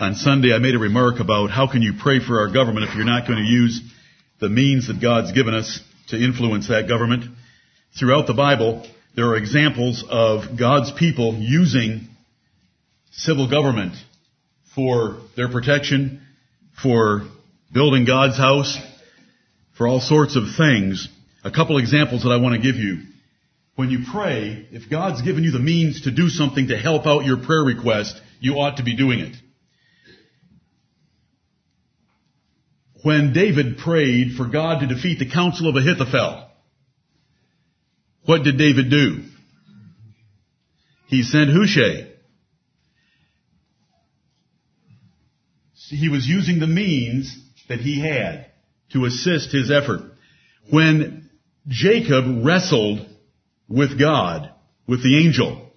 On Sunday, I made a remark about how can you pray for our government if you're not going to use the means that God's given us to influence that government. Throughout the Bible, there are examples of God's people using civil government for their protection, for building God's house, for all sorts of things. A couple examples that I want to give you. When you pray, if God's given you the means to do something to help out your prayer request, you ought to be doing it. When David prayed for God to defeat the counsel of Ahithophel, what did David do? He sent Hushai. He was using the means that he had to assist his effort. When Jacob wrestled with God, with the angel,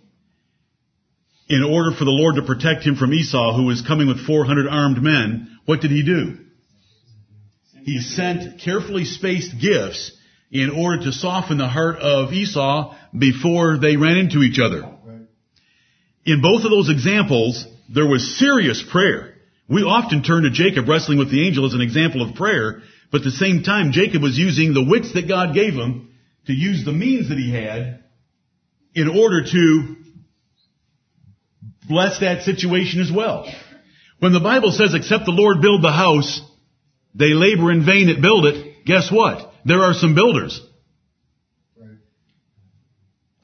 in order for the Lord to protect him from Esau, who was coming with 400 armed men, what did he do? He sent carefully spaced gifts in order to soften the heart of Esau before they ran into each other. In both of those examples, there was serious prayer. We often turn to Jacob wrestling with the angel as an example of prayer, but at the same time, Jacob was using the wits that God gave him to use the means that he had in order to bless that situation as well. When the Bible says, except the Lord build the house, they labor in vain that build it. Guess what? There are some builders.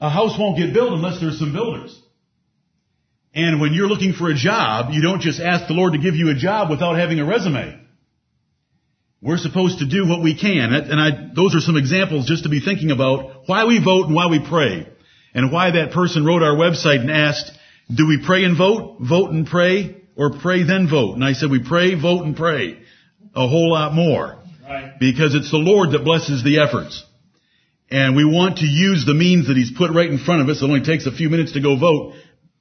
A house won't get built unless there's some builders. And when you're looking for a job, you don't just ask the Lord to give you a job without having a resume. We're supposed to do what we can. And I, those are some examples just to be thinking about why we vote and why we pray. And why that person wrote our website and asked, do we pray and vote? Vote and pray? Or pray then vote? And I said, we pray, vote, and pray a whole lot more. Right. Because it's the Lord that blesses the efforts. And we want to use the means that He's put right in front of us. It only takes a few minutes to go vote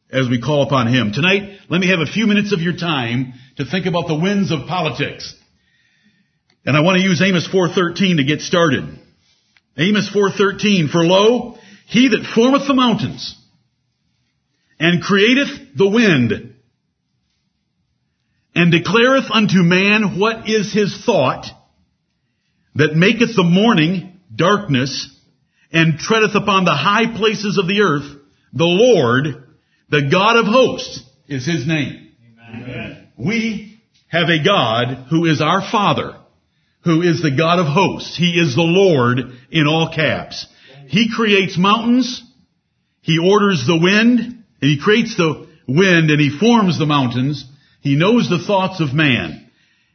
as we call upon Him. Tonight, let me have a few minutes of your time to think about the winds of politics. And I want to use Amos 4.13 to get started. Amos 4.13, For lo, He that formeth the mountains and createth the wind and declareth unto man what is his thought, that maketh the morning darkness, and treadeth upon the high places of the earth, the Lord, the God of hosts, is his name. Amen. We have a God who is our Father, who is the God of hosts. He is the Lord in all caps. He creates mountains, He orders the wind, and He creates the wind and He forms the mountains, he knows the thoughts of man,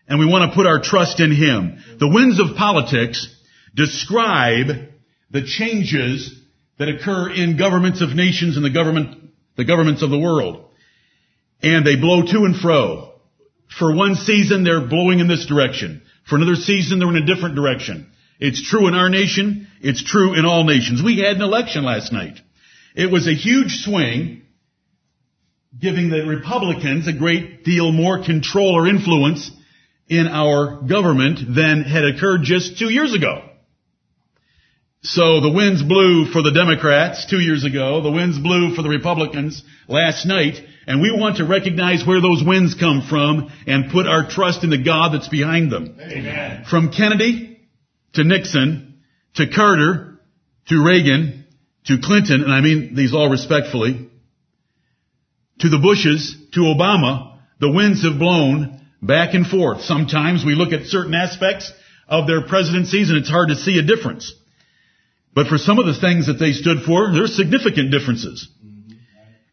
and we want to put our trust in Him. The winds of politics describe the changes that occur in governments of nations and the government, the governments of the world. And they blow to and fro. For one season, they're blowing in this direction. For another season, they're in a different direction. It's true in our nation. It's true in all nations. We had an election last night. It was a huge swing giving the Republicans a great deal more control or influence in our government than had occurred just two years ago. So the winds blew for the Democrats two years ago. The winds blew for the Republicans last night. And we want to recognize where those winds come from and put our trust in the God that's behind them. Amen. From Kennedy to Nixon to Carter to Reagan to Clinton, and I mean these all respectfully, to the Bushes, to Obama, the winds have blown back and forth. Sometimes we look at certain aspects of their presidencies and it's hard to see a difference. But for some of the things that they stood for, there's significant differences.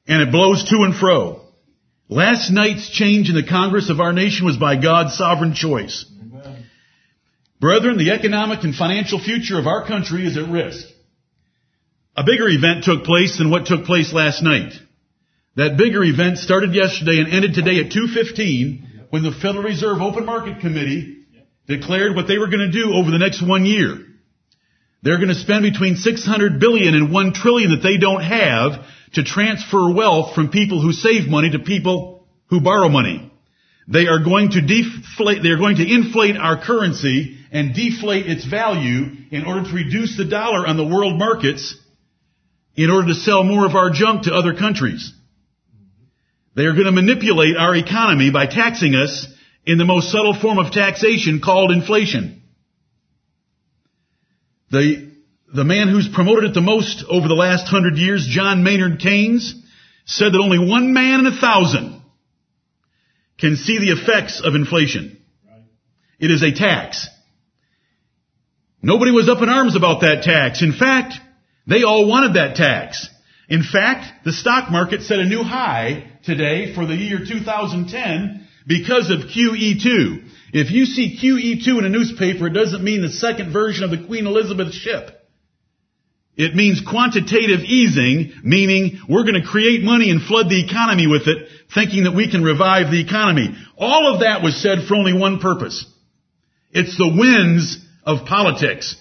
And it blows to and fro. Last night's change in the Congress of our nation was by God's sovereign choice. Amen. Brethren, the economic and financial future of our country is at risk. A bigger event took place than what took place last night. That bigger event started yesterday and ended today at 2.15 when the Federal Reserve Open Market Committee declared what they were going to do over the next one year. They're going to spend between 600 billion and 1 trillion that they don't have to transfer wealth from people who save money to people who borrow money. They are going to deflate, they are going to inflate our currency and deflate its value in order to reduce the dollar on the world markets in order to sell more of our junk to other countries. They are going to manipulate our economy by taxing us in the most subtle form of taxation called inflation. The, the man who's promoted it the most over the last hundred years, John Maynard Keynes, said that only one man in a thousand can see the effects of inflation. It is a tax. Nobody was up in arms about that tax. In fact, they all wanted that tax. In fact, the stock market set a new high today for the year 2010 because of QE2. If you see QE2 in a newspaper, it doesn't mean the second version of the Queen Elizabeth ship. It means quantitative easing, meaning we're going to create money and flood the economy with it, thinking that we can revive the economy. All of that was said for only one purpose. It's the winds of politics.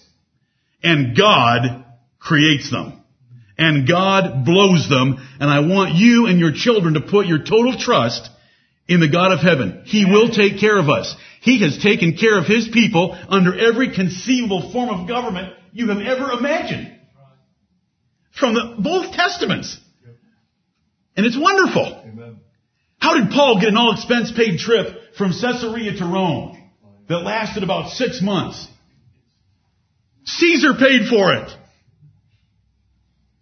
And God creates them. And God blows them. And I want you and your children to put your total trust in the God of heaven. He will take care of us. He has taken care of His people under every conceivable form of government you have ever imagined from the, both testaments. And it's wonderful. Amen. How did Paul get an all expense paid trip from Caesarea to Rome that lasted about six months? Caesar paid for it.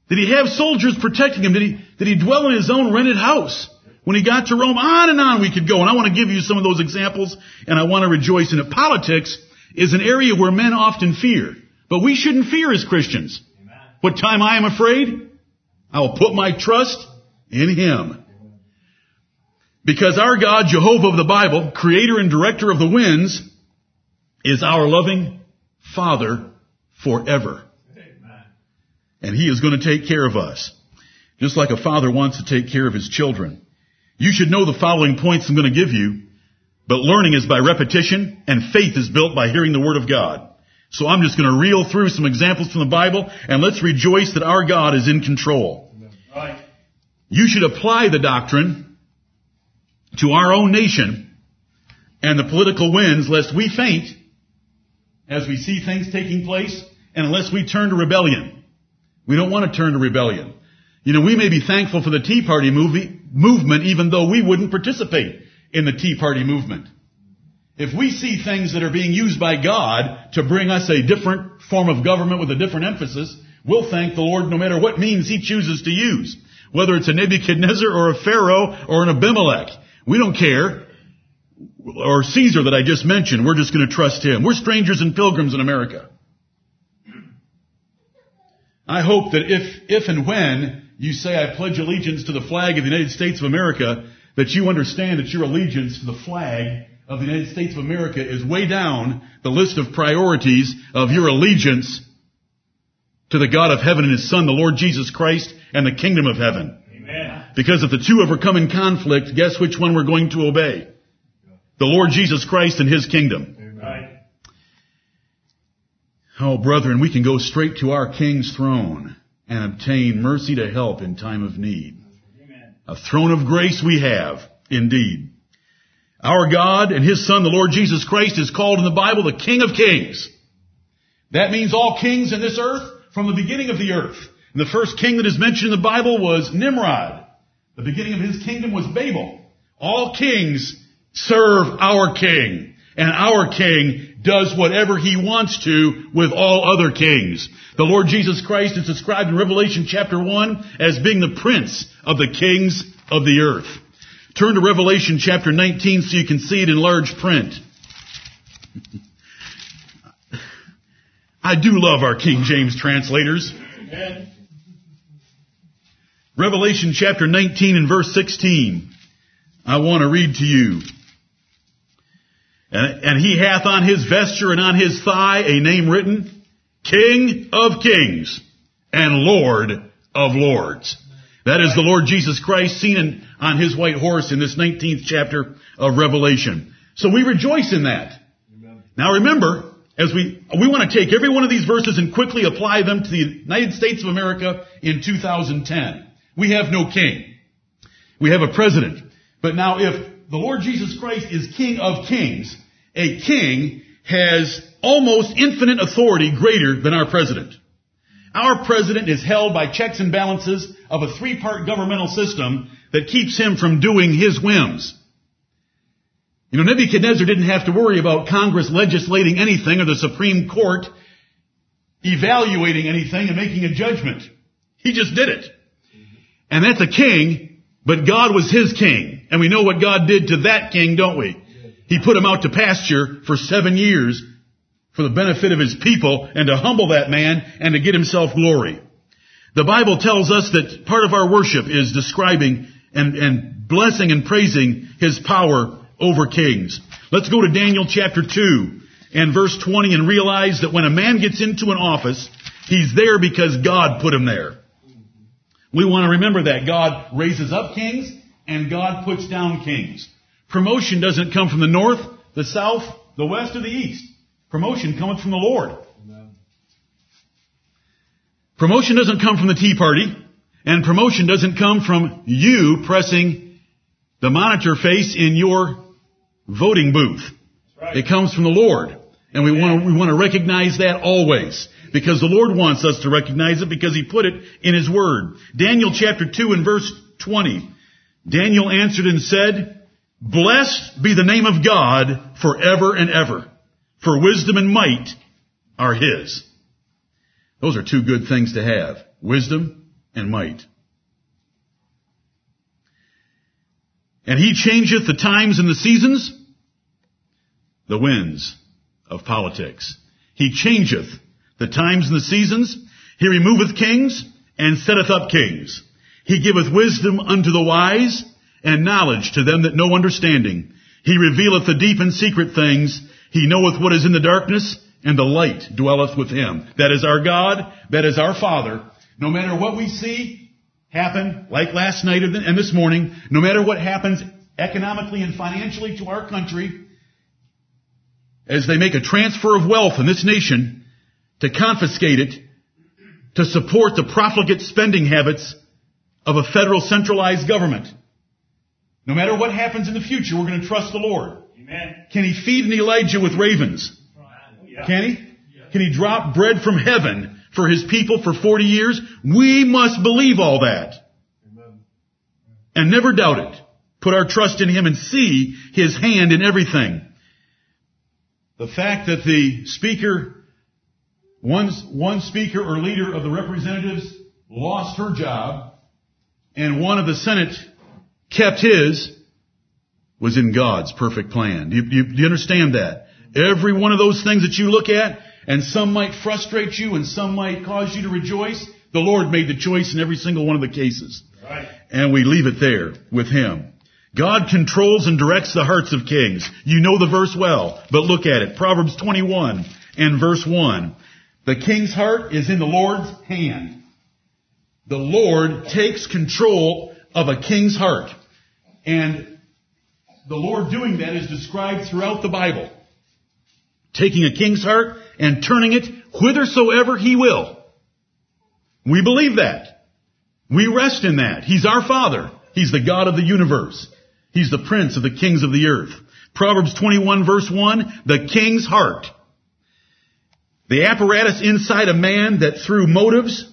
Did he have soldiers protecting him? Did he, did he dwell in his own rented house? When he got to Rome, on and on we could go. And I want to give you some of those examples and I want to rejoice in it. Politics is an area where men often fear. But we shouldn't fear as Christians. What time I am afraid? I will put my trust in Him. Because our God, Jehovah of the Bible, creator and director of the winds, is our loving Father forever. And He is going to take care of us. Just like a father wants to take care of his children. You should know the following points I'm going to give you, but learning is by repetition and faith is built by hearing the Word of God. So I'm just going to reel through some examples from the Bible and let's rejoice that our God is in control. Right. You should apply the doctrine to our own nation and the political winds lest we faint as we see things taking place and unless we turn to rebellion. We don't want to turn to rebellion. You know, we may be thankful for the Tea Party movie, movement even though we wouldn't participate in the Tea Party movement. If we see things that are being used by God to bring us a different form of government with a different emphasis, we'll thank the Lord no matter what means He chooses to use. Whether it's a Nebuchadnezzar or a Pharaoh or an Abimelech. We don't care. Or Caesar that I just mentioned. We're just going to trust Him. We're strangers and pilgrims in America. I hope that if, if and when you say I pledge allegiance to the flag of the United States of America, that you understand that your allegiance to the flag of the United States of America is way down the list of priorities of your allegiance to the God of heaven and His Son, the Lord Jesus Christ, and the kingdom of heaven. Amen. Because if the two ever come in conflict, guess which one we're going to obey? The Lord Jesus Christ and His kingdom. Oh, brethren, we can go straight to our King's throne and obtain mercy to help in time of need. Amen. A throne of grace we have, indeed. Our God and His Son, the Lord Jesus Christ, is called in the Bible the King of Kings. That means all kings in this earth from the beginning of the earth. And the first king that is mentioned in the Bible was Nimrod. The beginning of his kingdom was Babel. All kings serve our king. And our king does whatever he wants to with all other kings. The Lord Jesus Christ is described in Revelation chapter 1 as being the prince of the kings of the earth. Turn to Revelation chapter 19 so you can see it in large print. I do love our King James translators. Revelation chapter 19 and verse 16. I want to read to you. And, and, he hath on his vesture and on his thigh a name written, King of Kings and Lord of Lords. That is the Lord Jesus Christ seen in, on his white horse in this 19th chapter of Revelation. So we rejoice in that. Amen. Now remember, as we, we want to take every one of these verses and quickly apply them to the United States of America in 2010. We have no king. We have a president. But now if the Lord Jesus Christ is King of Kings, a king has almost infinite authority greater than our president. Our president is held by checks and balances of a three-part governmental system that keeps him from doing his whims. You know, Nebuchadnezzar didn't have to worry about Congress legislating anything or the Supreme Court evaluating anything and making a judgment. He just did it. And that's a king, but God was his king. And we know what God did to that king, don't we? He put him out to pasture for seven years for the benefit of his people and to humble that man and to get himself glory. The Bible tells us that part of our worship is describing and, and blessing and praising his power over kings. Let's go to Daniel chapter 2 and verse 20 and realize that when a man gets into an office, he's there because God put him there. We want to remember that God raises up kings and God puts down kings. Promotion doesn't come from the north, the south, the west, or the east. Promotion cometh from the Lord. Promotion doesn't come from the Tea Party, and promotion doesn't come from you pressing the monitor face in your voting booth. Right. It comes from the Lord. And we want to, we want to recognize that always. Because the Lord wants us to recognize it because He put it in His Word. Daniel chapter 2 and verse 20. Daniel answered and said, Blessed be the name of God forever and ever for wisdom and might are his. Those are two good things to have. Wisdom and might. And he changeth the times and the seasons, the winds of politics. He changeth the times and the seasons. He removeth kings and setteth up kings. He giveth wisdom unto the wise and knowledge to them that know understanding. He revealeth the deep and secret things. He knoweth what is in the darkness, and the light dwelleth with him. That is our God. That is our Father. No matter what we see happen, like last night and this morning, no matter what happens economically and financially to our country, as they make a transfer of wealth in this nation to confiscate it, to support the profligate spending habits of a federal centralized government. No matter what happens in the future, we're going to trust the Lord. Amen. Can he feed an Elijah with ravens? Can he? Can he drop bread from heaven for his people for 40 years? We must believe all that. And never doubt it. Put our trust in him and see his hand in everything. The fact that the speaker, one, one speaker or leader of the representatives lost her job and one of the Senate kept his was in God's perfect plan. Do you, you, do you understand that? Every one of those things that you look at, and some might frustrate you and some might cause you to rejoice, the Lord made the choice in every single one of the cases. Right. And we leave it there with Him. God controls and directs the hearts of kings. You know the verse well, but look at it. Proverbs 21 and verse 1. The king's heart is in the Lord's hand. The Lord takes control of a king's heart. And the Lord doing that is described throughout the Bible. Taking a king's heart and turning it whithersoever he will. We believe that. We rest in that. He's our Father. He's the God of the universe. He's the Prince of the kings of the earth. Proverbs 21 verse 1, the king's heart. The apparatus inside a man that through motives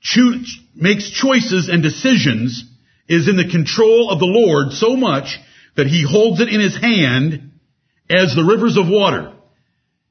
cho- makes choices and decisions is in the control of the Lord so much that he holds it in his hand as the rivers of water.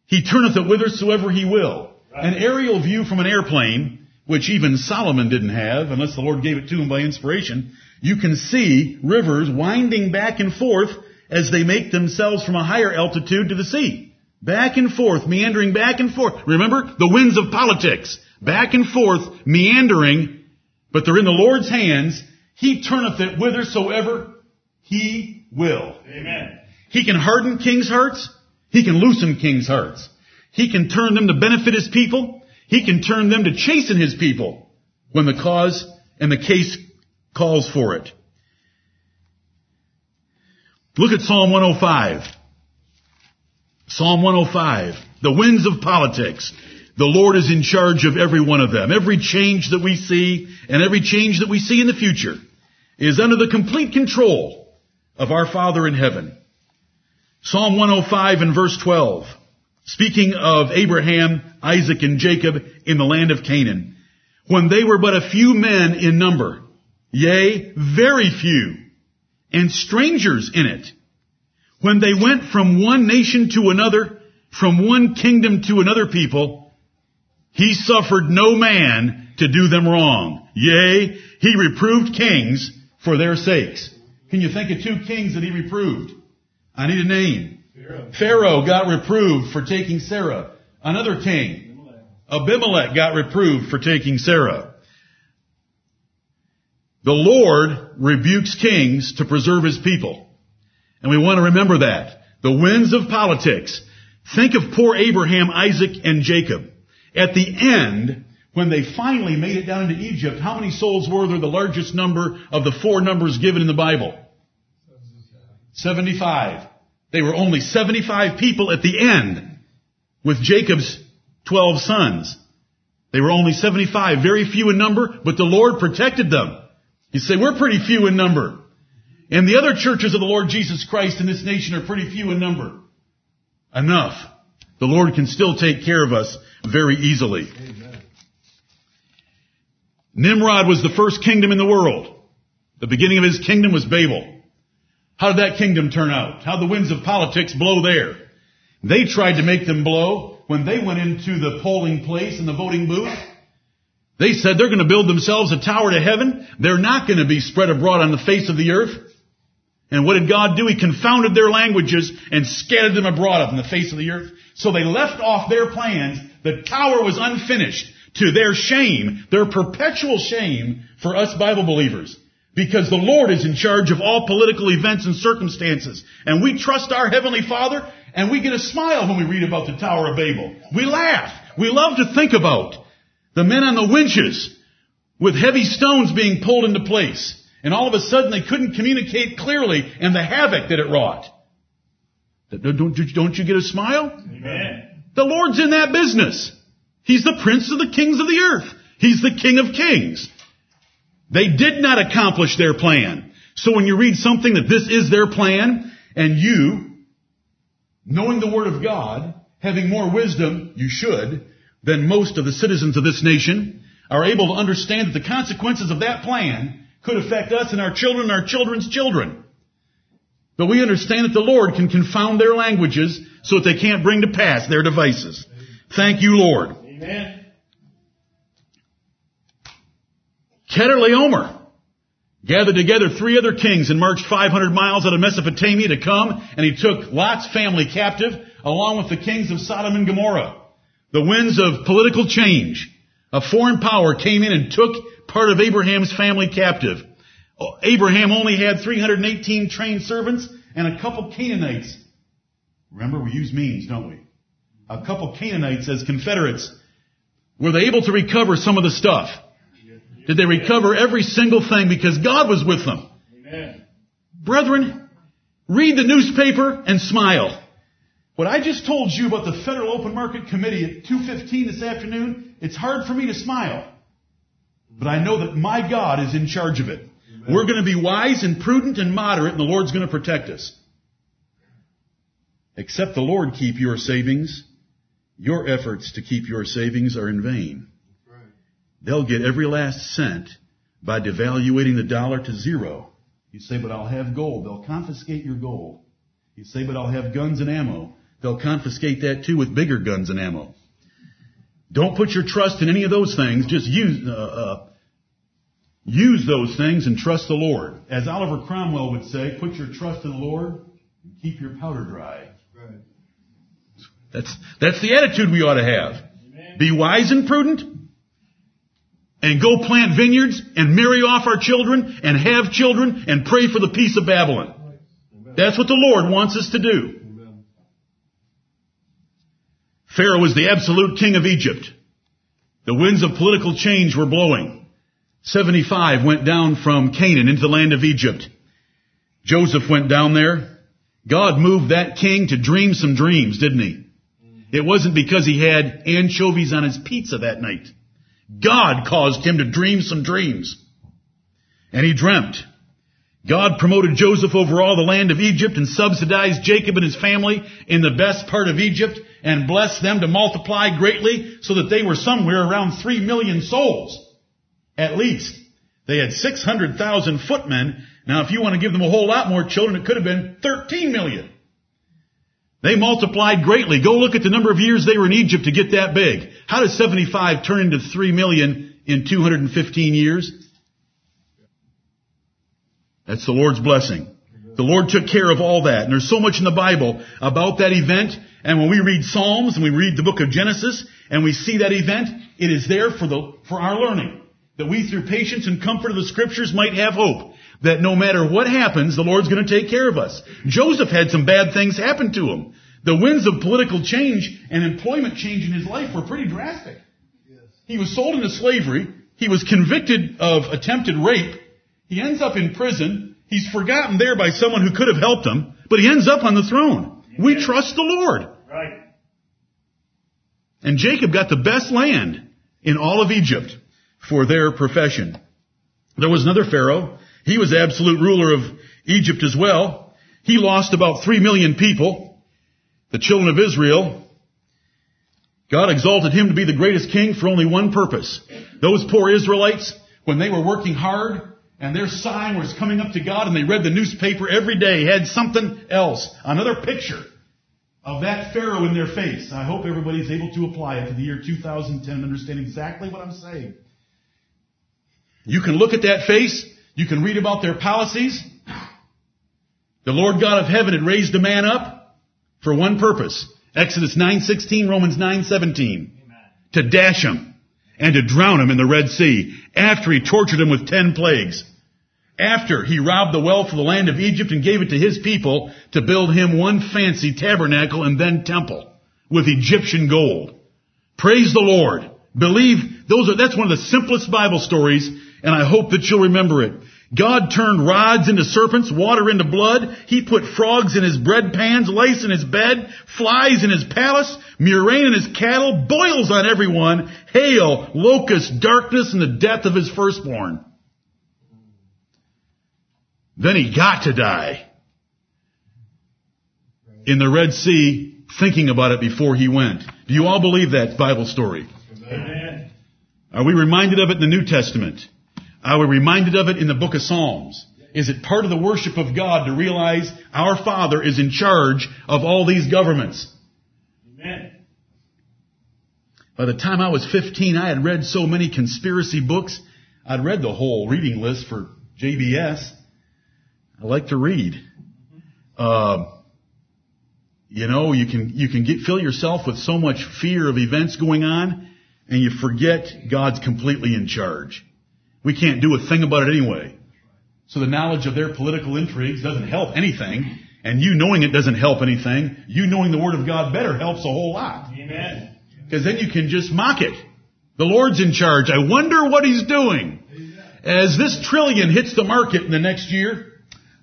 He turneth it whithersoever he will. Right. An aerial view from an airplane, which even Solomon didn't have, unless the Lord gave it to him by inspiration, you can see rivers winding back and forth as they make themselves from a higher altitude to the sea. Back and forth, meandering back and forth. Remember, the winds of politics. Back and forth, meandering, but they're in the Lord's hands. He turneth it whithersoever he will. Amen. He can harden kings' hearts. He can loosen kings' hearts. He can turn them to benefit his people. He can turn them to chasten his people when the cause and the case calls for it. Look at Psalm 105. Psalm 105. The winds of politics. The Lord is in charge of every one of them. Every change that we see and every change that we see in the future is under the complete control of our Father in heaven. Psalm 105 and verse 12, speaking of Abraham, Isaac, and Jacob in the land of Canaan. when they were but a few men in number, yea, very few, and strangers in it, when they went from one nation to another, from one kingdom to another people, he suffered no man to do them wrong. Yea, he reproved kings for their sakes. Can you think of two kings that he reproved? I need a name. Pharaoh, Pharaoh got reproved for taking Sarah. Another king, Abimelech, got reproved for taking Sarah. The Lord rebukes kings to preserve his people. And we want to remember that. The winds of politics. Think of poor Abraham, Isaac, and Jacob. At the end, when they finally made it down into Egypt, how many souls were there? The largest number of the four numbers given in the Bible. 75. They were only 75 people at the end with Jacob's 12 sons. They were only 75, very few in number, but the Lord protected them. You say, we're pretty few in number. And the other churches of the Lord Jesus Christ in this nation are pretty few in number. Enough. The Lord can still take care of us very easily. Amen. Nimrod was the first kingdom in the world. The beginning of his kingdom was Babel. How did that kingdom turn out? How the winds of politics blow there? They tried to make them blow when they went into the polling place in the voting booth. They said they're going to build themselves a tower to heaven. They're not going to be spread abroad on the face of the earth. And what did God do? He confounded their languages and scattered them abroad on the face of the earth. So they left off their plans. The tower was unfinished to their shame, their perpetual shame for us Bible believers. Because the Lord is in charge of all political events and circumstances. And we trust our Heavenly Father and we get a smile when we read about the Tower of Babel. We laugh. We love to think about the men on the winches with heavy stones being pulled into place. And all of a sudden they couldn't communicate clearly and the havoc that it wrought. Don't, don't you get a smile? Amen. The Lord's in that business. He's the prince of the kings of the earth. He's the king of kings. They did not accomplish their plan. So when you read something that this is their plan, and you, knowing the Word of God, having more wisdom, you should, than most of the citizens of this nation, are able to understand that the consequences of that plan could affect us and our children and our children's children. But we understand that the Lord can confound their languages so that they can't bring to pass their devices. Thank you, Lord. Amen. Chedorlaomer gathered together three other kings and marched 500 miles out of Mesopotamia to come, and he took Lot's family captive along with the kings of Sodom and Gomorrah. The winds of political change, a foreign power came in and took part of Abraham's family captive. Abraham only had 318 trained servants and a couple Canaanites. Remember, we use means, don't we? A couple Canaanites as confederates. Were they able to recover some of the stuff? Did they recover every single thing because God was with them? Amen. Brethren, read the newspaper and smile. What I just told you about the Federal Open Market Committee at 2.15 this afternoon, it's hard for me to smile. But I know that my God is in charge of it. Amen. We're going to be wise and prudent and moderate and the Lord's going to protect us. Except the Lord keep your savings, your efforts to keep your savings are in vain. They'll get every last cent by devaluating the dollar to zero. You say, but I'll have gold. They'll confiscate your gold. You say, but I'll have guns and ammo. They'll confiscate that too with bigger guns and ammo. Don't put your trust in any of those things. Just use, uh, uh, use those things and trust the Lord. As Oliver Cromwell would say, put your trust in the Lord and keep your powder dry. That's, that's the attitude we ought to have. Amen. Be wise and prudent and go plant vineyards and marry off our children and have children and pray for the peace of Babylon. That's what the Lord wants us to do. Pharaoh was the absolute king of Egypt. The winds of political change were blowing. 75 went down from Canaan into the land of Egypt. Joseph went down there. God moved that king to dream some dreams, didn't he? It wasn't because he had anchovies on his pizza that night. God caused him to dream some dreams. And he dreamt. God promoted Joseph over all the land of Egypt and subsidized Jacob and his family in the best part of Egypt and blessed them to multiply greatly so that they were somewhere around three million souls. At least. They had 600,000 footmen. Now if you want to give them a whole lot more children, it could have been 13 million. They multiplied greatly. Go look at the number of years they were in Egypt to get that big. How does 75 turn into 3 million in 215 years? That's the Lord's blessing. The Lord took care of all that. And there's so much in the Bible about that event. And when we read Psalms and we read the book of Genesis and we see that event, it is there for the, for our learning. That we through patience and comfort of the scriptures might have hope. That no matter what happens, the Lord's going to take care of us. Joseph had some bad things happen to him. The winds of political change and employment change in his life were pretty drastic. He was sold into slavery. He was convicted of attempted rape. He ends up in prison. He's forgotten there by someone who could have helped him, but he ends up on the throne. We trust the Lord. Right. And Jacob got the best land in all of Egypt for their profession. There was another Pharaoh. He was absolute ruler of Egypt as well. He lost about three million people, the children of Israel. God exalted him to be the greatest king for only one purpose. Those poor Israelites, when they were working hard and their sign was coming up to God and they read the newspaper every day, had something else, another picture of that Pharaoh in their face. I hope everybody's able to apply it to the year 2010 and understand exactly what I'm saying. You can look at that face. You can read about their policies. The Lord God of heaven had raised a man up for one purpose. Exodus 9:16, Romans 9:17. To dash him and to drown him in the Red Sea after he tortured him with 10 plagues. After he robbed the wealth of the land of Egypt and gave it to his people to build him one fancy tabernacle and then temple with Egyptian gold. Praise the Lord. Believe those are, that's one of the simplest Bible stories and I hope that you'll remember it. God turned rods into serpents, water into blood. He put frogs in his bread pans, lice in his bed, flies in his palace, murrain in his cattle, boils on everyone, hail, locust, darkness, and the death of his firstborn. Then he got to die in the Red Sea thinking about it before he went. Do you all believe that Bible story? Amen. Are we reminded of it in the New Testament? Are we reminded of it in the book of Psalms? Is it part of the worship of God to realize our Father is in charge of all these governments? Amen. By the time I was 15, I had read so many conspiracy books. I'd read the whole reading list for JBS. I like to read. Uh, you know, you can you can get fill yourself with so much fear of events going on, and you forget God's completely in charge. We can't do a thing about it anyway. So the knowledge of their political intrigues doesn't help anything, and you knowing it doesn't help anything. You knowing the Word of God better helps a whole lot. Amen. Because then you can just mock it. The Lord's in charge. I wonder what He's doing. As this trillion hits the market in the next year,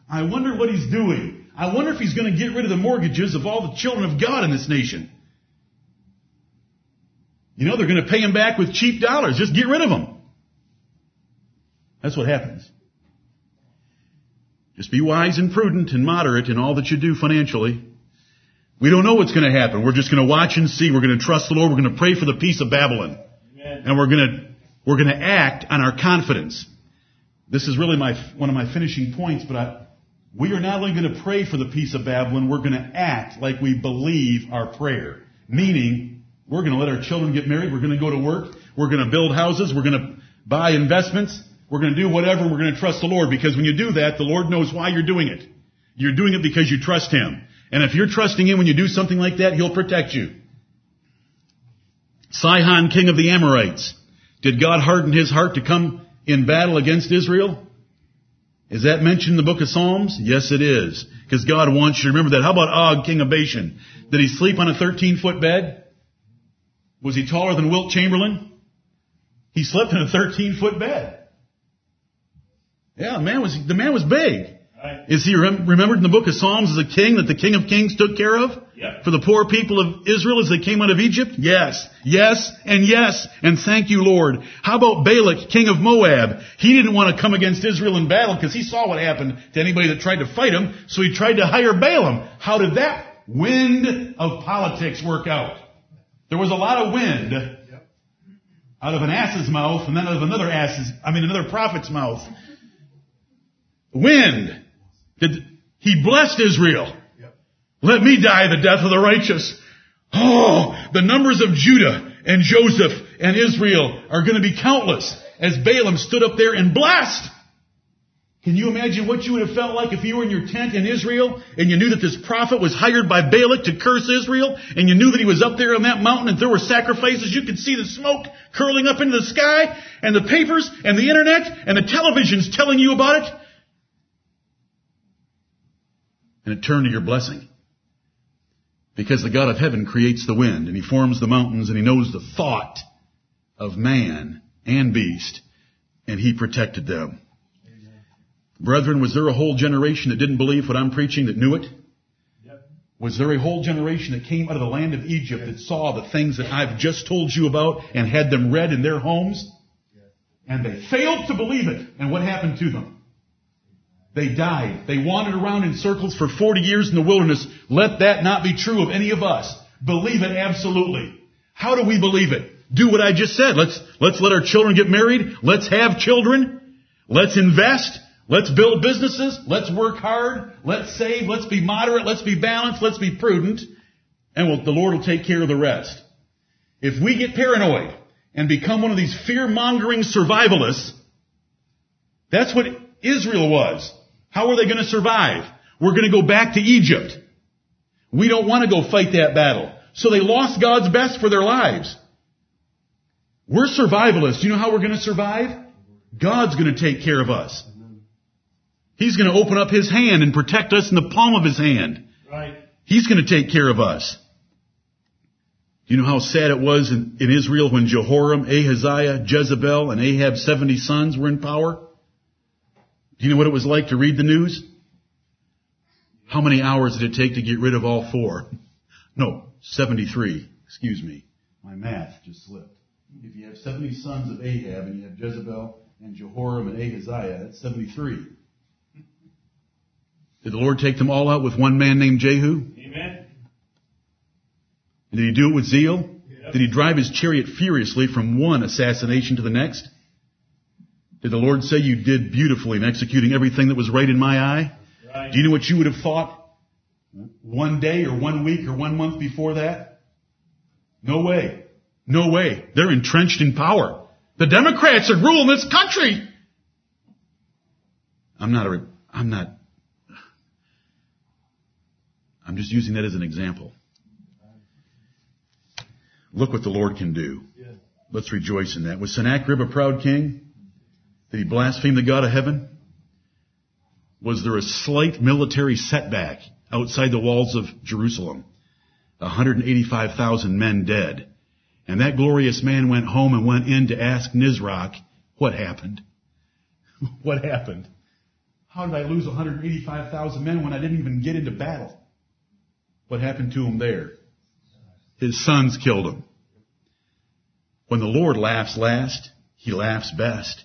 I wonder what He's doing. I wonder if He's going to get rid of the mortgages of all the children of God in this nation. You know, they're going to pay them back with cheap dollars. Just get rid of them. That's what happens. Just be wise and prudent and moderate in all that you do financially. We don't know what's going to happen. We're just going to watch and see. We're going to trust the Lord. We're going to pray for the peace of Babylon. Amen. And we're going to, we're going to act on our confidence. This is really my, one of my finishing points, but I, we are not only going to pray for the peace of Babylon, we're going to act like we believe our prayer. Meaning, we're going to let our children get married, we're going to go to work, we're going to build houses, we're going to buy investments, we're going to do whatever, we're going to trust the Lord, because when you do that, the Lord knows why you're doing it. You're doing it because you trust Him. And if you're trusting Him when you do something like that, He'll protect you. Sihon, king of the Amorites. Did God harden his heart to come in battle against Israel? Is that mentioned in the book of Psalms? Yes, it is. Because God wants you to remember that. How about Og, king of Bashan? Did he sleep on a 13 foot bed? Was he taller than Wilt Chamberlain? He slept in a 13 foot bed. Yeah, the man was, the man was big. Right. Is he rem- remembered in the book of Psalms as a king that the king of kings took care of? Yep. For the poor people of Israel as they came out of Egypt? Yes. Yes and yes. And thank you, Lord. How about Balak, king of Moab? He didn't want to come against Israel in battle because he saw what happened to anybody that tried to fight him, so he tried to hire Balaam. How did that wind of politics work out? There was a lot of wind, out of an ass's mouth and then out of another ass's, I mean another prophet's mouth. Wind. Did, he blessed Israel. Let me die the death of the righteous. Oh, the numbers of Judah and Joseph and Israel are going to be countless as Balaam stood up there and blessed. Can you imagine what you would have felt like if you were in your tent in Israel and you knew that this prophet was hired by Balak to curse Israel and you knew that he was up there on that mountain and there were sacrifices, you could see the smoke curling up into the sky and the papers and the internet and the televisions telling you about it? And it turned to your blessing. Because the God of heaven creates the wind and he forms the mountains and he knows the thought of man and beast and he protected them. Brethren, was there a whole generation that didn't believe what I'm preaching that knew it? Yep. Was there a whole generation that came out of the land of Egypt that saw the things that I've just told you about and had them read in their homes? And they failed to believe it. And what happened to them? They died. They wandered around in circles for 40 years in the wilderness. Let that not be true of any of us. Believe it absolutely. How do we believe it? Do what I just said. Let's, let's let our children get married. Let's have children. Let's invest. Let's build businesses. Let's work hard. Let's save. Let's be moderate. Let's be balanced. Let's be prudent. And we'll, the Lord will take care of the rest. If we get paranoid and become one of these fear-mongering survivalists, that's what Israel was. How are they going to survive? We're going to go back to Egypt. We don't want to go fight that battle. So they lost God's best for their lives. We're survivalists. You know how we're going to survive? God's going to take care of us. He's going to open up His hand and protect us in the palm of His hand. Right. He's going to take care of us. You know how sad it was in, in Israel when Jehoram, Ahaziah, Jezebel, and Ahab's 70 sons were in power? Do you know what it was like to read the news? How many hours did it take to get rid of all four? No, 73. Excuse me. My math just slipped. If you have 70 sons of Ahab and you have Jezebel and Jehoram and Ahaziah, that's 73. Did the Lord take them all out with one man named Jehu? Amen. Did he do it with zeal? Yep. Did he drive his chariot furiously from one assassination to the next? Did the Lord say you did beautifully in executing everything that was right in my eye? Right. Do you know what you would have thought one day or one week or one month before that? No way. No way. They're entrenched in power. The Democrats are ruling this country. I'm not a, I'm not, I'm just using that as an example. Look what the Lord can do. Let's rejoice in that. Was Sennacherib a proud king? Did he blaspheme the God of heaven? Was there a slight military setback outside the walls of Jerusalem? 185,000 men dead. And that glorious man went home and went in to ask Nisroch, what happened? what happened? How did I lose 185,000 men when I didn't even get into battle? What happened to him there? His sons killed him. When the Lord laughs last, he laughs best.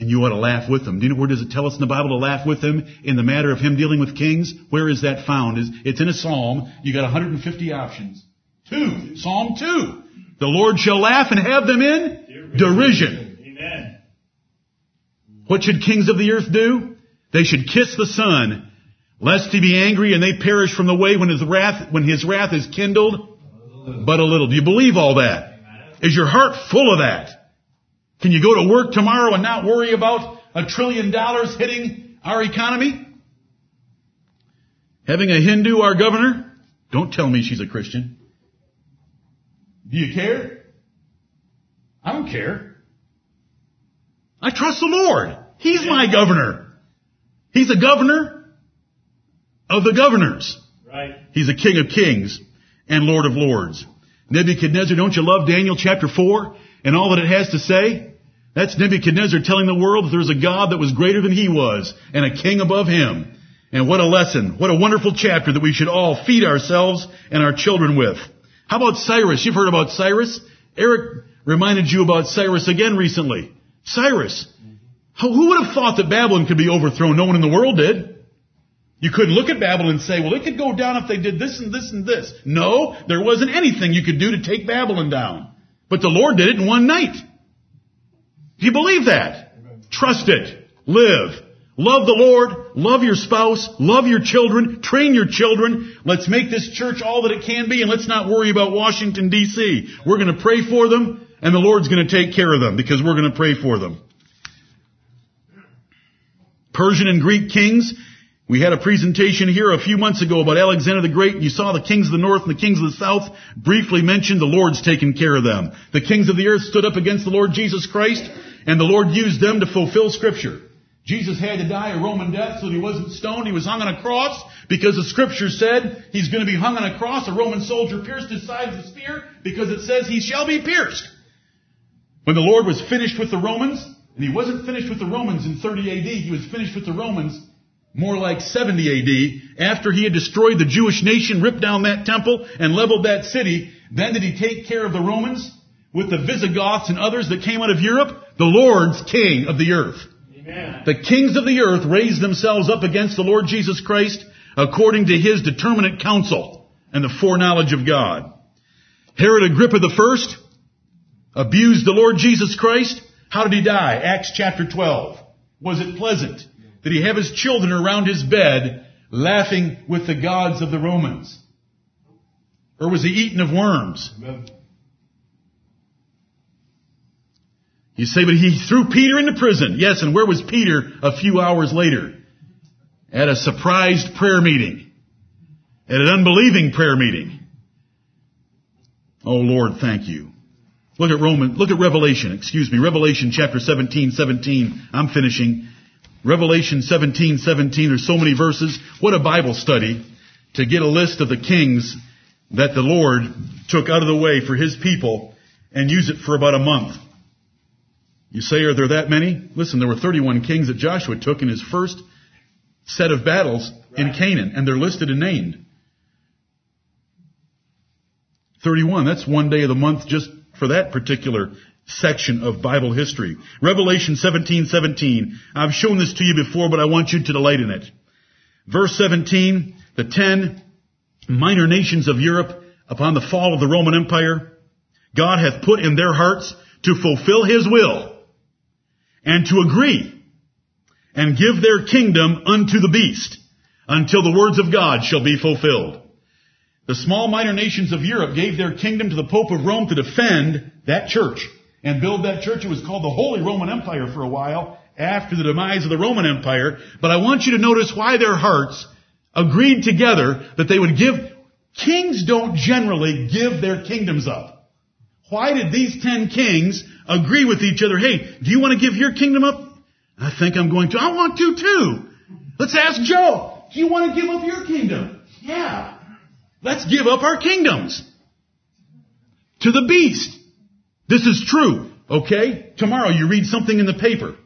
And you ought to laugh with them. Do you know where does it tell us in the Bible to laugh with them in the matter of him dealing with kings? Where is that found? It's in a psalm. You got 150 options. Two. Psalm 2. The Lord shall laugh and have them in derision. Amen. What should kings of the earth do? They should kiss the Son, lest he be angry and they perish from the way when his wrath, when his wrath is kindled, but a little. Do you believe all that? Is your heart full of that? Can you go to work tomorrow and not worry about a trillion dollars hitting our economy? Having a Hindu our governor? Don't tell me she's a Christian. Do you care? I don't care. I trust the Lord. He's my governor. He's a governor of the governors. Right. He's a king of kings and lord of lords. Nebuchadnezzar, don't you love Daniel chapter 4 and all that it has to say? That's Nebuchadnezzar telling the world that there's a God that was greater than he was and a king above him. And what a lesson. What a wonderful chapter that we should all feed ourselves and our children with. How about Cyrus? You've heard about Cyrus. Eric reminded you about Cyrus again recently. Cyrus. Who would have thought that Babylon could be overthrown? No one in the world did. You couldn't look at Babylon and say, well, it could go down if they did this and this and this. No, there wasn't anything you could do to take Babylon down. But the Lord did it in one night. Do you believe that? Trust it. Live. Love the Lord. Love your spouse. Love your children. Train your children. Let's make this church all that it can be and let's not worry about Washington DC. We're going to pray for them and the Lord's going to take care of them because we're going to pray for them. Persian and Greek kings. We had a presentation here a few months ago about Alexander the Great. You saw the kings of the north and the kings of the south briefly mentioned. The Lord's taken care of them. The kings of the earth stood up against the Lord Jesus Christ and the Lord used them to fulfill scripture. Jesus had to die a Roman death so that he wasn't stoned. He was hung on a cross because the scripture said he's going to be hung on a cross. A Roman soldier pierced his side with a spear because it says he shall be pierced. When the Lord was finished with the Romans, and he wasn't finished with the Romans in 30 AD, he was finished with the Romans more like 70 AD, after he had destroyed the Jewish nation, ripped down that temple, and leveled that city, then did he take care of the Romans with the Visigoths and others that came out of Europe? The Lord's king of the earth. Amen. The kings of the earth raised themselves up against the Lord Jesus Christ according to his determinate counsel and the foreknowledge of God. Herod Agrippa the first abused the Lord Jesus Christ. How did he die? Acts chapter 12. Was it pleasant? Did he have his children around his bed laughing with the gods of the Romans? Or was he eaten of worms? Amen. You say, but he threw Peter into prison. Yes, and where was Peter a few hours later? At a surprised prayer meeting. At an unbelieving prayer meeting. Oh Lord, thank you. Look at Roman, look at Revelation, excuse me, Revelation chapter 17, 17. I'm finishing. Revelation 17, 17. There's so many verses. What a Bible study to get a list of the kings that the Lord took out of the way for His people and use it for about a month. You say, are there that many? Listen, there were 31 kings that Joshua took in his first set of battles in Canaan, and they're listed and named. 31, that's one day of the month just for that particular section of Bible history. Revelation 17, 17. I've shown this to you before, but I want you to delight in it. Verse 17, the ten minor nations of Europe upon the fall of the Roman Empire, God hath put in their hearts to fulfill His will and to agree and give their kingdom unto the beast until the words of God shall be fulfilled. The small minor nations of Europe gave their kingdom to the Pope of Rome to defend that church and build that church. It was called the Holy Roman Empire for a while after the demise of the Roman Empire. But I want you to notice why their hearts agreed together that they would give, kings don't generally give their kingdoms up. Why did these ten kings agree with each other? Hey, do you want to give your kingdom up? I think I'm going to. I want to too. Let's ask Joe. Do you want to give up your kingdom? Yeah. Let's give up our kingdoms to the beast. This is true, okay? Tomorrow you read something in the paper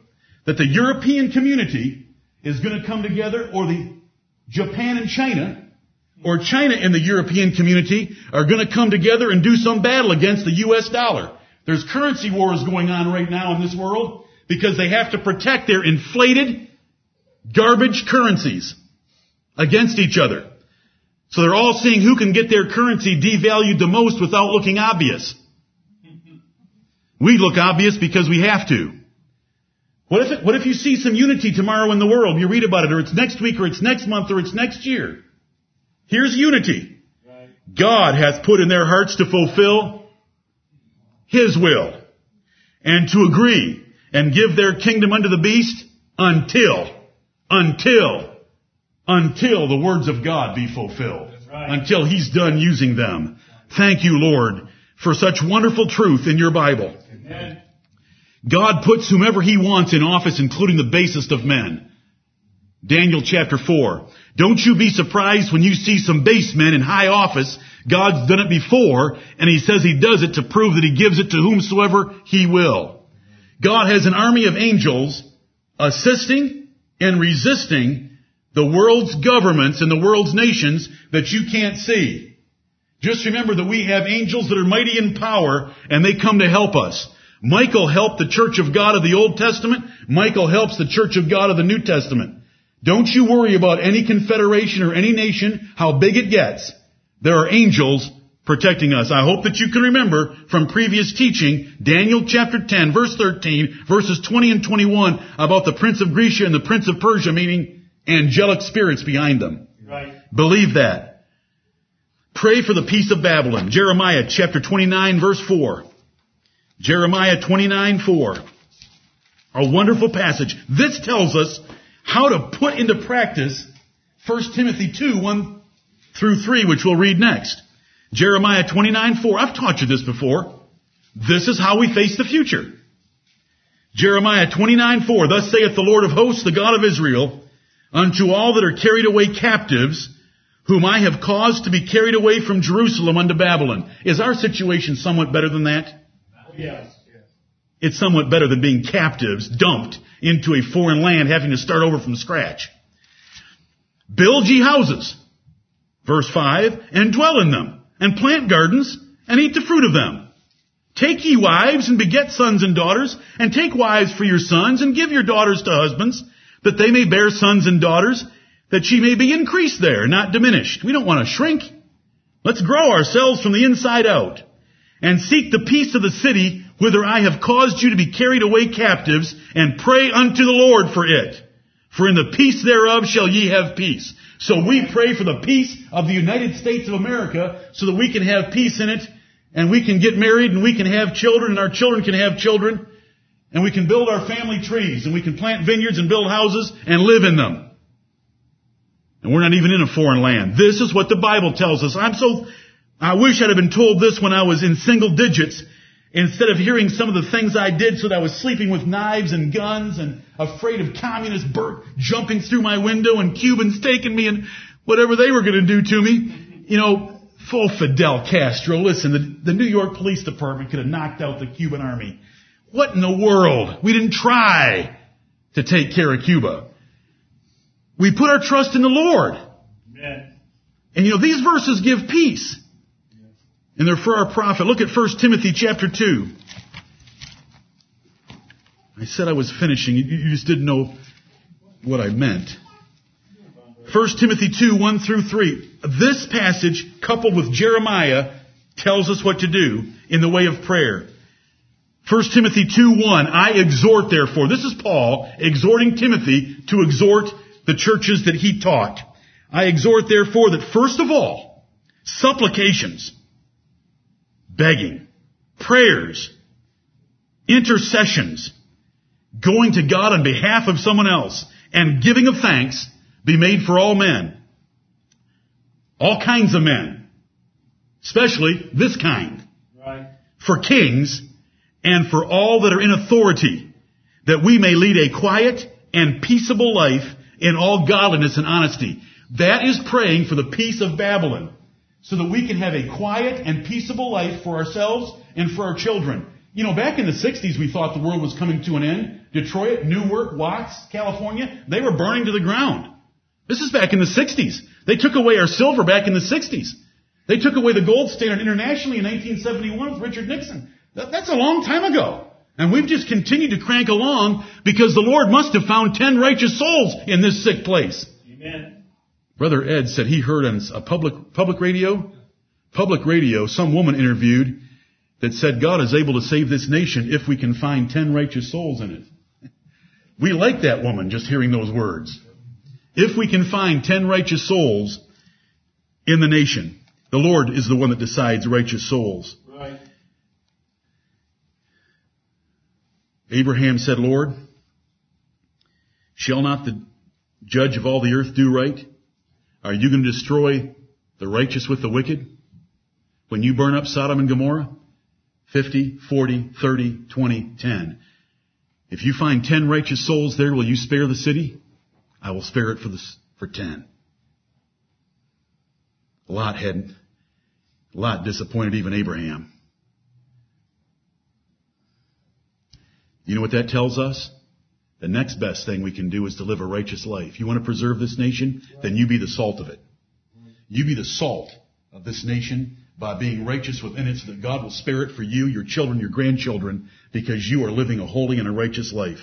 that the European community is going to come together or the Japan and China or China and the European community are going to come together and do some battle against the US dollar. There's currency wars going on right now in this world because they have to protect their inflated garbage currencies against each other. So they're all seeing who can get their currency devalued the most without looking obvious. We look obvious because we have to. What if, it, what if you see some unity tomorrow in the world? You read about it, or it's next week, or it's next month, or it's next year. Here's unity. God hath put in their hearts to fulfill His will and to agree and give their kingdom unto the beast until, until, until the words of God be fulfilled. Right. Until He's done using them. Thank you, Lord, for such wonderful truth in your Bible. Amen. God puts whomever he wants in office, including the basest of men. Daniel chapter 4. Don't you be surprised when you see some base men in high office. God's done it before, and he says he does it to prove that he gives it to whomsoever he will. God has an army of angels assisting and resisting the world's governments and the world's nations that you can't see. Just remember that we have angels that are mighty in power and they come to help us. Michael helped the church of God of the Old Testament. Michael helps the church of God of the New Testament. Don't you worry about any confederation or any nation, how big it gets. There are angels protecting us. I hope that you can remember from previous teaching, Daniel chapter 10 verse 13, verses 20 and 21 about the prince of Greece and the prince of Persia, meaning angelic spirits behind them. Right. Believe that. Pray for the peace of Babylon. Jeremiah chapter 29 verse 4. Jeremiah 29 4. A wonderful passage. This tells us how to put into practice 1 Timothy 2 1 through 3, which we'll read next. Jeremiah 29 4. I've taught you this before. This is how we face the future. Jeremiah 29 4. Thus saith the Lord of hosts, the God of Israel, unto all that are carried away captives, whom I have caused to be carried away from Jerusalem unto Babylon. Is our situation somewhat better than that? Yes. It's somewhat better than being captives dumped into a foreign land having to start over from scratch. Build ye houses, verse 5, and dwell in them, and plant gardens, and eat the fruit of them. Take ye wives, and beget sons and daughters, and take wives for your sons, and give your daughters to husbands, that they may bear sons and daughters, that she may be increased there, not diminished. We don't want to shrink. Let's grow ourselves from the inside out, and seek the peace of the city, whither I have caused you to be carried away captives, and pray unto the Lord for it. For in the peace thereof shall ye have peace. So we pray for the peace of the United States of America so that we can have peace in it and we can get married and we can have children and our children can have children and we can build our family trees and we can plant vineyards and build houses and live in them. And we're not even in a foreign land. This is what the Bible tells us. I'm so, I wish I'd have been told this when I was in single digits instead of hearing some of the things I did so that I was sleeping with knives and guns and afraid of communist bur- jumping through my window and Cubans taking me and whatever they were going to do to me. You know, full Fidel Castro. Listen, the, the New York Police Department could have knocked out the Cuban army. What in the world? We didn't try to take care of Cuba. We put our trust in the Lord. Amen. And you know, these verses give peace. And they're for our profit. Look at 1 Timothy chapter 2. I said I was finishing. You just didn't know what I meant. 1 Timothy 2, 1 through 3. This passage, coupled with Jeremiah, tells us what to do in the way of prayer. 1 Timothy 2, 1. I exhort therefore. This is Paul exhorting Timothy to exhort the churches that he taught. I exhort therefore that first of all, supplications, begging, prayers, intercessions, going to God on behalf of someone else, and giving of thanks be made for all men. All kinds of men. Especially this kind. Right. For kings and for all that are in authority, that we may lead a quiet and peaceable life in all godliness and honesty. That is praying for the peace of Babylon so that we can have a quiet and peaceable life for ourselves and for our children. You know, back in the 60s, we thought the world was coming to an end. Detroit, Newark, Watts, California, they were burning to the ground. This is back in the 60s. They took away our silver back in the 60s. They took away the gold standard internationally in 1971 with Richard Nixon. That's a long time ago. And we've just continued to crank along because the Lord must have found 10 righteous souls in this sick place. Amen. Brother Ed said he heard on a public, public radio, public radio, some woman interviewed that said God is able to save this nation if we can find 10 righteous souls in it. We like that woman just hearing those words. If we can find 10 righteous souls in the nation, the Lord is the one that decides righteous souls. Right. Abraham said, Lord, shall not the judge of all the earth do right? Are you going to destroy the righteous with the wicked? When you burn up Sodom and Gomorrah? 50, 40, 30, 20, 10. If you find 10 righteous souls there, will you spare the city? I will spare it for the, for 10. Lot had, a Lot disappointed even Abraham. You know what that tells us? The next best thing we can do is to live a righteous life. You want to preserve this nation? Then you be the salt of it. You be the salt of this nation by being righteous within it so that God will spare it for you, your children, your grandchildren, because you are living a holy and a righteous life.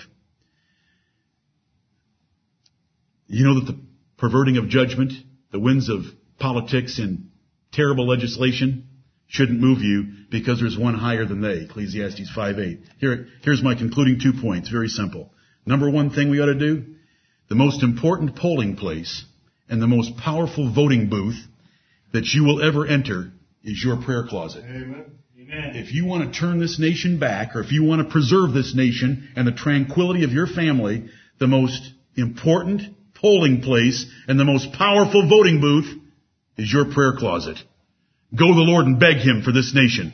You know that the perverting of judgment, the winds of politics and terrible legislation shouldn't move you because there's one higher than they. Ecclesiastes 5:8. Here, here's my concluding two points. Very simple. Number one thing we ought to do, the most important polling place and the most powerful voting booth that you will ever enter is your prayer closet. Amen. Amen. If you want to turn this nation back, or if you want to preserve this nation and the tranquility of your family, the most important polling place and the most powerful voting booth is your prayer closet. Go to the Lord and beg Him for this nation.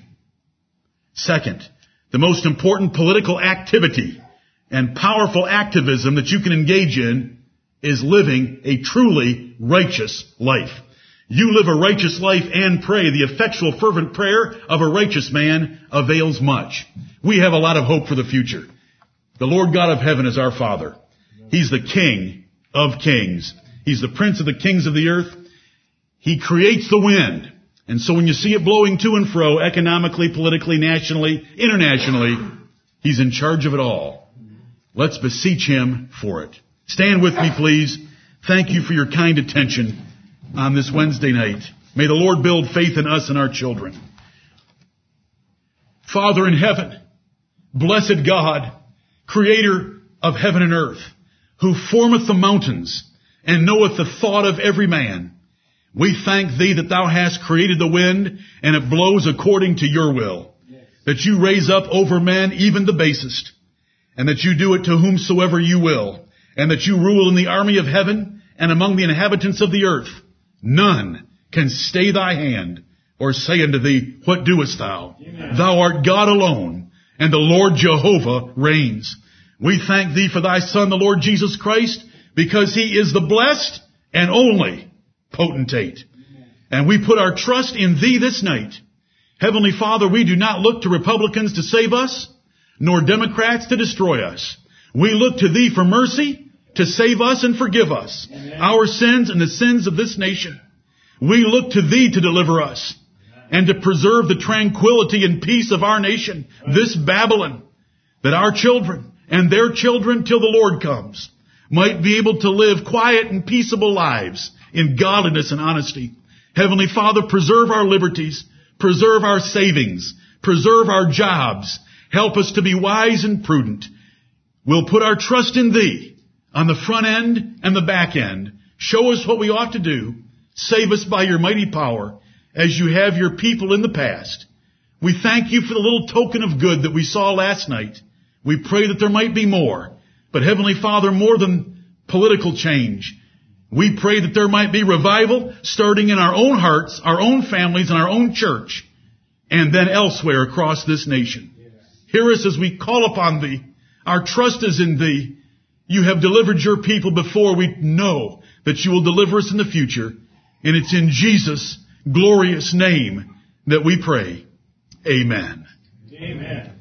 Second, the most important political activity and powerful activism that you can engage in is living a truly righteous life. You live a righteous life and pray. The effectual fervent prayer of a righteous man avails much. We have a lot of hope for the future. The Lord God of heaven is our Father. He's the King of kings. He's the Prince of the kings of the earth. He creates the wind. And so when you see it blowing to and fro, economically, politically, nationally, internationally, He's in charge of it all. Let's beseech Him for it. Stand with me, please. Thank you for your kind attention on this Wednesday night. May the Lord build faith in us and our children. Father in heaven, blessed God, creator of heaven and earth, who formeth the mountains and knoweth the thought of every man. We thank thee that thou hast created the wind and it blows according to your will. That you raise up over men even the basest and that you do it to whomsoever you will and that you rule in the army of heaven and among the inhabitants of the earth. None can stay thy hand or say unto thee, what doest thou? Amen. Thou art God alone and the Lord Jehovah reigns. We thank thee for thy son, the Lord Jesus Christ, because he is the blessed and only potentate. And we put our trust in thee this night. Heavenly Father, we do not look to Republicans to save us, nor Democrats to destroy us. We look to thee for mercy, to save us and forgive us, our sins and the sins of this nation. We look to thee to deliver us and to preserve the tranquility and peace of our nation, this Babylon, that our children and their children till the Lord comes might be able to live quiet and peaceable lives in godliness and honesty. Heavenly Father, preserve our liberties, preserve our savings, preserve our jobs, help us to be wise and prudent. We'll put our trust in Thee on the front end and the back end. Show us what we ought to do. Save us by your mighty power as you have your people in the past. We thank you for the little token of good that we saw last night. We pray that there might be more. But Heavenly Father, more than political change, we pray that there might be revival starting in our own hearts, our own families, and our own church, and then elsewhere across this nation. Hear us as we call upon Thee. Our trust is in Thee. You have delivered your people before. We know that you will deliver us in the future. And it's in Jesus' glorious name that we pray. Amen. Amen.